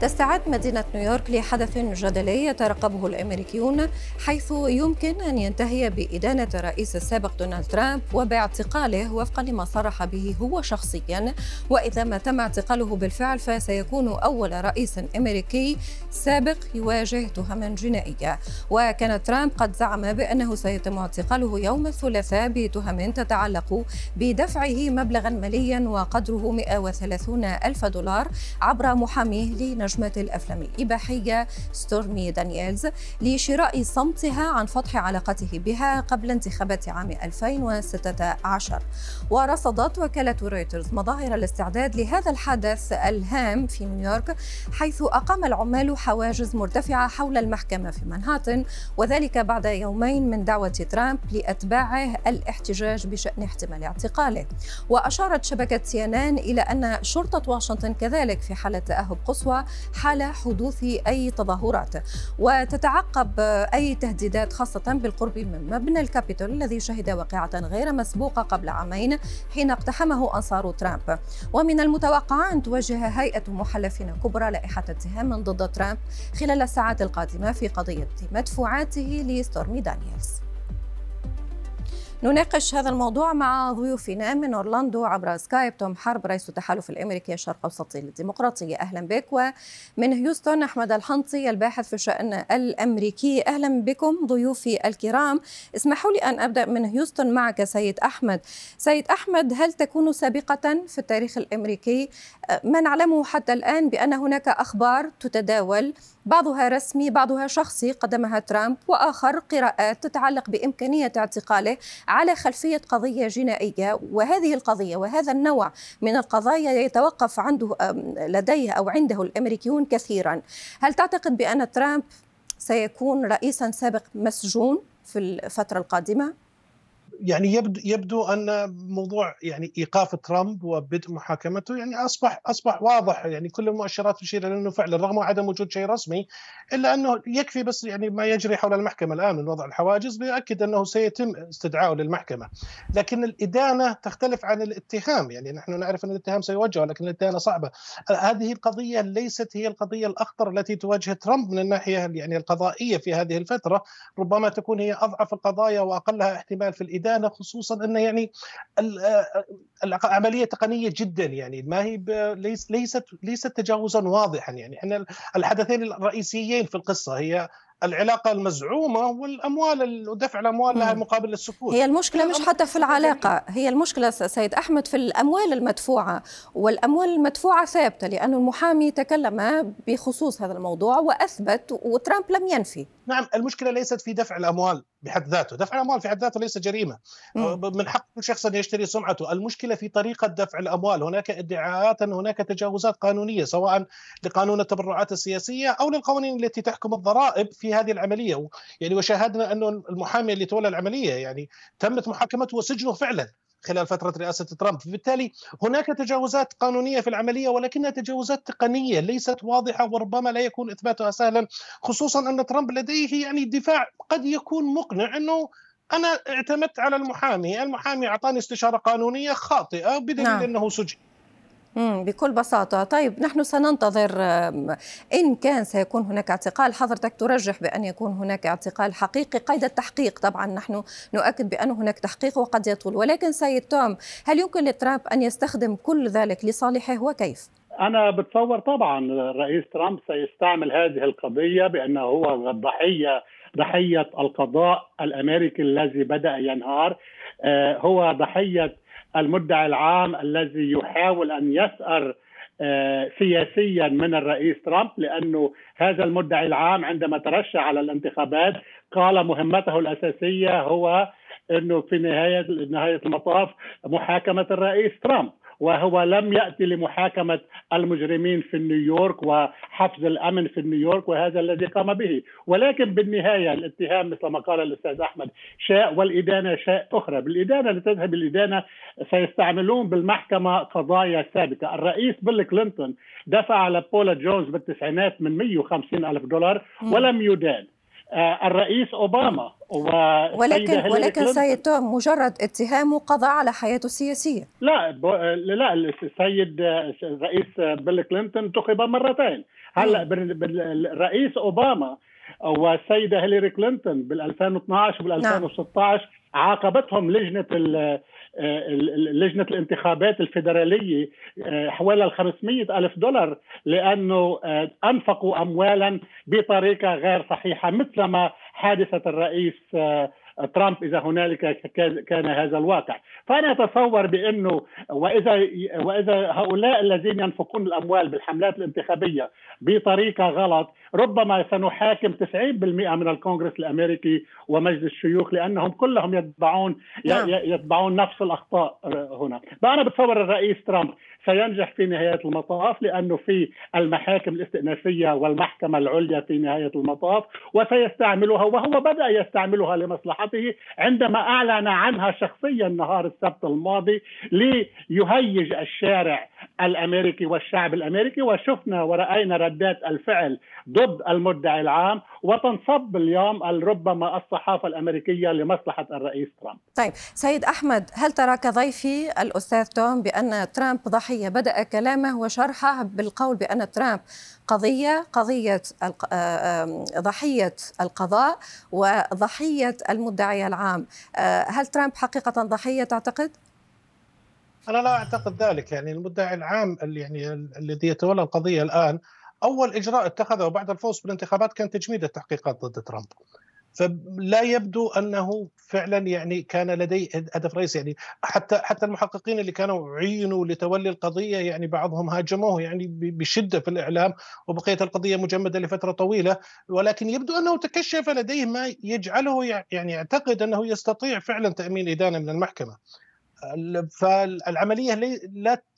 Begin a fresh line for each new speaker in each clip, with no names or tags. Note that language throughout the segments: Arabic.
تستعد مدينة نيويورك لحدث جدلي يترقبه الأمريكيون حيث يمكن أن ينتهي بإدانة الرئيس السابق دونالد ترامب وباعتقاله وفقا لما صرح به هو شخصيا. وإذا ما تم اعتقاله بالفعل فسيكون أول رئيس أمريكي سابق يواجه تهما جنائية. وكان ترامب قد زعم بأنه سيتم اعتقاله يوم الثلاثاء بتهم تتعلق بدفعه مبلغا ماليا وقدره 130 ألف دولار عبر محاميه لنجم نجمة الأفلام الإباحية ستورمي دانييلز لشراء صمتها عن فضح علاقته بها قبل انتخابات عام 2016 ورصدت وكالة رويترز مظاهر الاستعداد لهذا الحدث الهام في نيويورك حيث أقام العمال حواجز مرتفعة حول المحكمة في منهاتن وذلك بعد يومين من دعوة ترامب لأتباعه الاحتجاج بشأن احتمال اعتقاله. وأشارت شبكة سي إلى أن شرطة واشنطن كذلك في حالة تأهب قصوى حال حدوث أي تظاهرات وتتعقب أي تهديدات خاصة بالقرب من مبنى الكابيتول الذي شهد واقعة غير مسبوقة قبل عامين حين اقتحمه أنصار ترامب. ومن المتوقع أن توجه هيئة محلفين كبرى لائحة اتهام ضد ترامب خلال الساعات القادمة في قضية مدفوعاته لستورمي دانييلز. نناقش هذا الموضوع مع ضيوفنا من أورلاندو عبر سكايب. توم حرب رئيس التحالف الأمريكي الشرق أوسطي للديمقراطية. أهلا بك ومن هيوستن أحمد الحنطي الباحث في الشأن الأمريكي. أهلا بكم ضيوفي الكرام. اسمحوا لي أن أبدأ من هيوستن معك سيد أحمد. سيد أحمد هل تكون سابقة في التاريخ الأمريكي؟ ما نعلمه حتى الآن بأن هناك أخبار تتداول. بعضها رسمي بعضها شخصي قدمها ترامب وآخر قراءات تتعلق بإمكانية اعتقاله على خلفية قضية جنائية وهذه القضية وهذا النوع من القضايا يتوقف عنده لديه أو عنده الأمريكيون كثيرا. هل تعتقد بأن ترامب سيكون رئيسا سابق مسجون في الفترة القادمة؟
يعني يبدو يبدو أن موضوع يعني إيقاف ترامب وبدء محاكمته يعني اصبح أصبح واضح يعني كل المؤشرات تشير إلى أنه فعلا رغم عدم وجود شيء رسمي إلا أنه يكفي بس يعني ما يجري حول المحكمة الآن من وضع الحواجز بيؤكد أنه سيتم استدعائه للمحكمة. لكن الإدانة تختلف عن الاتهام يعني نحن نعرف أن الاتهام سيوجه لكن الإدانة صعبة. هذه القضية ليست هي القضية الأخطر التي تواجه ترامب من الناحية يعني القضائية في هذه الفترة ربما تكون هي أضعف القضايا وأقلها احتمال في الإدانة. الادانه خصوصا أن يعني العملية تقنية جدا يعني ما هي ليست ليست تجاوزا واضحا يعني. إحنا الحدثين الرئيسيين في القصة هي العلاقة المزعومة والأموال ودفع الأموال لها مقابل السكوت.
هي المشكلة مش حتى في العلاقة. هي المشكلة سيد أحمد في الأموال المدفوعة والأموال المدفوعة ثابتة لأن المحامي تكلم بخصوص هذا الموضوع وأثبت وترامب لم ينفي.
نعم المشكلة ليست في دفع الأموال. بحد ذاته. دفع الأموال في حد ذاته ليس جريمة. مم. من حق كل شخص أن يشتري سمعته. المشكلة في طريقة دفع الأموال. هناك ادعاءات أن هناك تجاوزات قانونية سواء لقانون التبرعات السياسية أو للقوانين التي تحكم الضرائب في هذه العملية. يعني وشاهدنا أنه المحامي اللي تولى العملية يعني تمت محاكمته وسجنه فعلا. خلال فترة رئاسة ترامب بالتالي هناك تجاوزات قانونية في العملية ولكنها تجاوزات تقنية ليست واضحة وربما لا يكون إثباتها سهلا خصوصا أن ترامب لديه يعني دفاع قد يكون مقنع أنه أنا اعتمدت على المحامي المحامي أعطاني استشارة قانونية خاطئة بدليل نعم. أنه سجن
بكل بساطة. طيب نحن سننتظر إن كان سيكون هناك اعتقال. حضرتك ترجح بأن يكون هناك اعتقال حقيقي قيد التحقيق. طبعا نحن نؤكد بأن هناك تحقيق وقد يطول. ولكن سيد توم هل يمكن لترامب أن يستخدم كل ذلك لصالحه وكيف؟
أنا بتصور طبعا الرئيس ترامب سيستعمل هذه القضية بأنه هو ضحية ضحية القضاء الأمريكي الذي بدأ ينهار. هو ضحية المدعي العام الذي يحاول أن يثأر آه، سياسيا من الرئيس ترامب لأنه هذا المدعي العام عندما ترشح على الانتخابات قال مهمته الأساسية هو إنه في نهايه نهاية المطاف محاكمة الرئيس ترامب. وهو لم ياتي لمحاكمة المجرمين في نيويورك وحفظ الأمن في نيويورك وهذا الذي قام به. ولكن بالنهاية الاتهام مثل ما قال الأستاذ أحمد شاء والإدانة شاء أخرى. بالإدانة لتذهب الإدانة سيستعملون بالمحكمة قضايا سابقة. الرئيس بيل كلينتون دفع على بولا جونز بالتسعينات من 150 ألف دولار ولم يدان. الرئيس أوباما
ولكن ولكن سيد توم مجرد اتهامه قضى على حياته السياسية.
لا لا السيد الرئيس بيل كلينتون انتخب مرتين. هلأ الرئيس أوباما والسيده هيلاري كلينتون بال 2012 وبال 2016 عاقبتهم لجنة لجنة الانتخابات الفيدرالية آه، حوالي ال 500 ألف دولار لأنه آه، أنفقوا اموالا بطريقة غير صحيحة مثلما حادثة الرئيس آه، ترامب إذا هنالك كان هذا الواقع، فأنا أتصور بأنه واذا وإذا هؤلاء الذين ينفقون الأموال بالحملات الانتخابية بطريقة غلط ربما سنحاكم 90% من الكونغرس الأمريكي ومجلس الشيوخ لأنهم كلهم يتبعون نعم. يتبعون نفس الأخطاء هنا، فأنا بتصور الرئيس ترامب سينجح في نهاية المطاف لأنه في المحاكم الاستئنافية والمحكمة العليا في نهاية المطاف وسيستعملها وهو بدأ يستعملها لمصلحته عندما أعلن عنها شخصيا نهار السبت الماضي ليهيج الشارع الأمريكي والشعب الأمريكي وشفنا ورأينا ردات الفعل ضد المدعي العام وتنصب اليوم ربما الصحافة الأمريكية لمصلحة الرئيس ترامب.
طيب سيد أحمد هل ترى كضيفي الأستاذ توم بأن ترامب ضحيه بدأ كلامه وشرحه بالقول بأن ترامب قضية قضية آه، ضحية القضاء وضحية المدعي العام، آه، هل ترامب حقيقة ضحية تعتقد؟
أنا لا أعتقد ذلك. يعني المدعي العام اللي يعني الذي يتولى القضية الآن أول إجراء اتخذه بعد الفوز بالانتخابات كان تجميد التحقيقات ضد ترامب. فلا يبدو أنه فعلا يعني كان لديه هدف رئيسي يعني حتى حتى المحققين اللي كانوا عينوا لتولي القضية يعني بعضهم هاجموه يعني بشدة في الإعلام وبقيت القضية مجمدة لفترة طويلة ولكن يبدو أنه تكشف لديه ما يجعله يعني يعتقد أنه يستطيع فعلا تأمين إدانة من المحكمة. فالعملية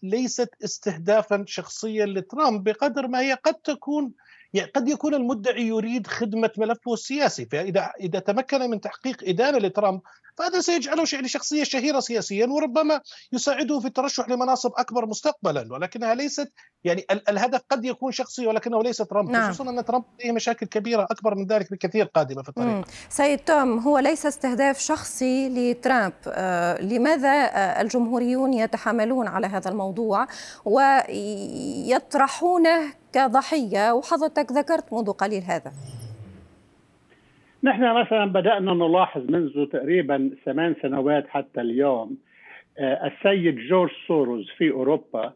ليست استهدافا شخصيا لترامب بقدر ما هي قد تكون يعني قد يكون المدعي يريد خدمة ملفه السياسي فإذا إذا تمكن من تحقيق إدانة لترامب فهذا سيجعله شخصيه شهيرة سياسيا وربما يساعده في الترشح لمناصب أكبر مستقبلا ولكنها ليست يعني الهدف قد يكون شخصي ولكنه ليس ترامب نعم. خصوصا أن ترامب لديه مشاكل كبيرة أكبر من ذلك بكثير قادمة في الطريق.
سيد توم هو ليس استهداف شخصي لترامب، آه لماذا آه الجمهوريون يتحاملون على هذا الموضوع ويطرحونه كضحيه وحضرتك ذكرت منذ قليل هذا؟
نحن مثلا بدأنا نلاحظ منذ تقريبا ثمان سنوات حتى اليوم آه، السيد جورج سوروز في أوروبا آه،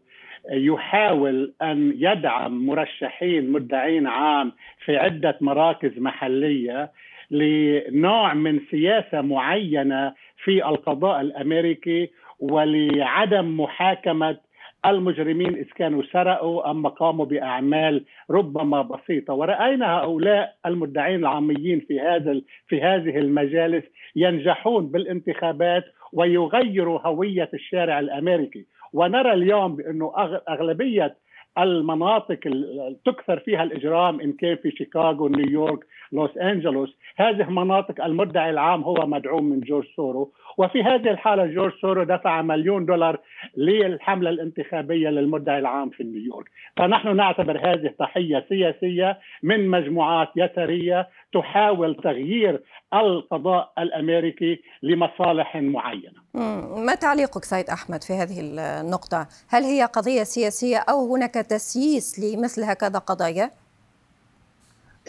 يحاول أن يدعم مرشحين مدعين عام في عدة مراكز محلية لنوع من سياسة معينة في القضاء الأمريكي ولعدم محاكمة المجرمين إذ كانوا سرقوا أم قاموا بأعمال ربما بسيطة. ورأينا هؤلاء المدعين العاميين في هذا في هذه المجالس ينجحون بالانتخابات ويغيروا هوية الشارع الأمريكي. ونرى اليوم بأنه أغلبية المناطق تكثر فيها الإجرام إن كان في شيكاغو نيويورك لوس أنجلوس. هذه مناطق المدعي العام هو مدعوم من جورج سوروس. وفي هذه الحالة جورج سوروس دفع مليون دولار للحملة الانتخابية للمدعي العام في نيويورك. فنحن نعتبر هذه ضحية سياسية من مجموعات يسارية تحاول تغيير القضاء الأمريكي لمصالح معينة.
ما تعليقك سيد أحمد في هذه النقطة؟ هل هي قضية سياسية أو هناك تسييس لمثل هكذا قضايا؟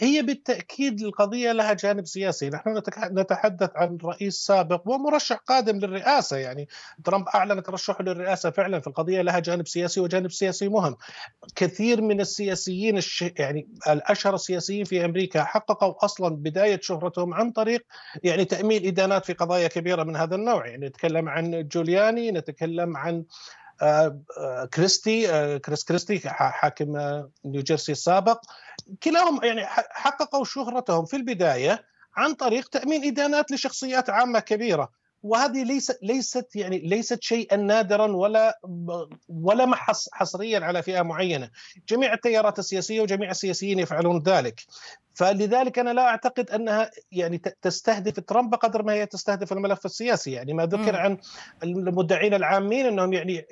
هي بالتأكيد القضية لها جانب سياسي، نحن نتحدث عن رئيس سابق ومرشح قادم للرئاسة. يعني ترامب اعلن ترشحه للرئاسة فعلا في القضية لها جانب سياسي وجانب سياسي مهم. كثير من السياسيين الش... يعني الأشهر السياسيين في أمريكا حققوا أصلا بداية شهرتهم عن طريق يعني تأمين إدانات في قضايا كبيرة من هذا النوع، يعني نتكلم عن جولياني، نتكلم عن كريستي كريس كريستي حاكم نيوجيرسي السابق. كلاهم يعني حققوا شهرتهم في البداية عن طريق تأمين إدانات لشخصيات عامة كبيرة. وهذه ليست ليست يعني ليست شيئا نادرا ولا ولا حصريا على فئة معينة، جميع التيارات السياسية وجميع السياسيين يفعلون ذلك. فلذلك أنا لا أعتقد أنها يعني تستهدف ترامب بقدر ما هي تستهدف الملف السياسي. يعني ما ذكر عن المدعين العامين أنهم يعني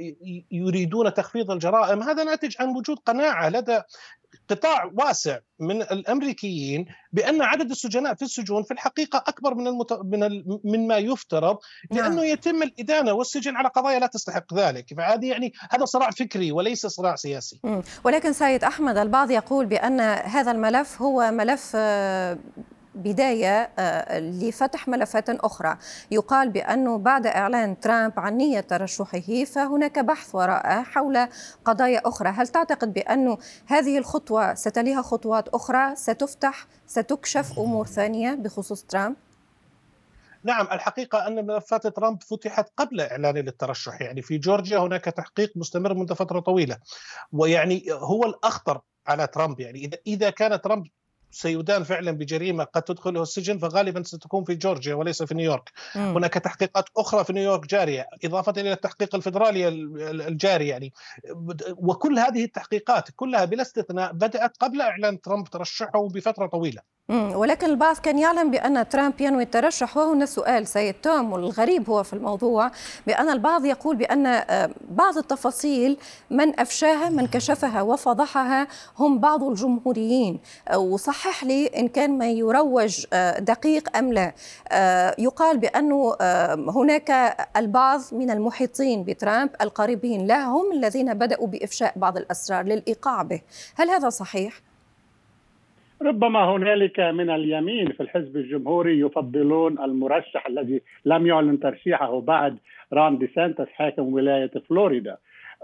يريدون تخفيض الجرائم. هذا ناتج عن وجود قناعة لدى قطاع واسع من الأمريكيين بأن عدد السجناء في السجون في الحقيقة أكبر من المت... من ال... من ما يفترض نعم. لأنه. يتم الإدانة والسجن على قضايا لا تستحق ذلك فهذه يعني هذا صراع فكري وليس صراع سياسي
ولكن سيد أحمد البعض يقول بأن هذا الملف هو ملف آه، بداية آه، لفتح ملفات أخرى. يقال بأنه بعد إعلان ترامب عن نية ترشحه فهناك بحث وراءه حول قضايا أخرى. هل تعتقد بأنه هذه الخطوة ستليها خطوات أخرى؟ ستفتح ستكشف أمور ثانية بخصوص ترامب؟
نعم الحقيقة أن ملفات ترامب فتحت قبل إعلانه للترشح يعني في جورجيا هناك تحقيق مستمر منذ فترة طويلة. ويعني هو الأخطر على ترامب. يعني إذا كان ترامب سيدان فعلا بجريمة قد تدخله السجن فغالبا ستكون في جورجيا وليس في نيويورك. مم. هناك تحقيقات أخرى في نيويورك جارية إضافة إلى التحقيق الفدرالي الجاري يعني. وكل هذه التحقيقات كلها بلا استثناء بدأت قبل إعلان ترامب ترشحه بفترة طويلة.
ولكن البعض كان يعلم بأن ترامب ينوي الترشح وهنا السؤال. سيد توم والغريب هو في الموضوع بأن البعض يقول بأن آه، بعض التفاصيل من أفشاها من كشفها وفضحها هم بعض الجمهوريين. آه، وصحح لي إن كان ما يروج آه، دقيق أم لا. يقال بأنه هناك البعض من المحيطين بترامب القريبين له هم الذين بدأوا بإفشاء بعض الأسرار للإيقاع به. هل هذا صحيح؟
ربما هنالك من اليمين في الحزب الجمهوري يفضلون المرشح الذي لم يعلن ترشيحه بعد رام دي سانتس حاكم ولاية فلوريدا.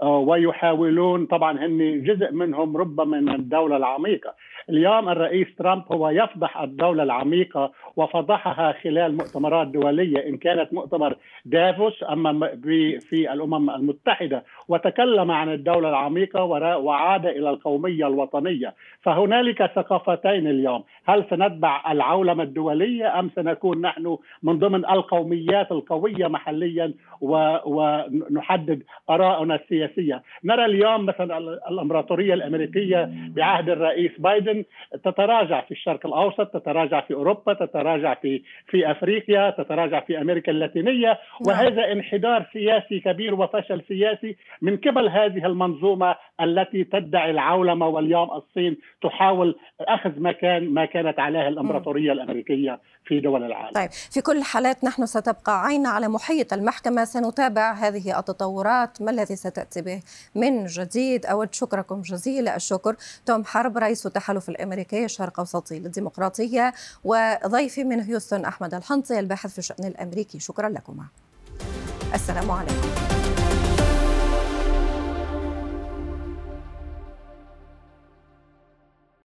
ويحاولون طبعا هن جزء منهم ربما من الدولة العميقة. اليوم الرئيس ترامب هو يفضح الدولة العميقة وفضحها خلال مؤتمرات دولية إن كانت مؤتمر دافوس أما في الأمم المتحدة وتكلم عن الدولة العميقة وعاد إلى القومية الوطنية. فهنالك ثقافتين اليوم. هل سنتبع العولمة الدولية أم سنكون نحن من ضمن القوميات القوية محليا ونحدد آراءنا السياسية نرى اليوم مثلا الإمبراطورية الأمريكية بعهد الرئيس بايدن تتراجع في الشرق الأوسط تتراجع في أوروبا تتراجع في في أفريقيا تتراجع في أمريكا اللاتينية. نعم. وهذا انحدار سياسي كبير وفشل سياسي من قبل هذه المنظومة التي تدعي العولمة واليوم الصين تحاول أخذ مكان ما كانت عليه الإمبراطورية الأمريكية. في دول العالم.
طيب في كل الحالات نحن ستبقى عين على محيط المحكمة سنتابع هذه التطورات. ما الذي ستأتي به من جديد؟ أود شكركم جزيل الشكر. توم حرب رئيس التحالف الأمريكي الشرق أوسطي للديمقراطية وضيفي من هيوستن أحمد الحنطي الباحث في الشأن الأمريكي. شكرا لكما. السلام عليكم.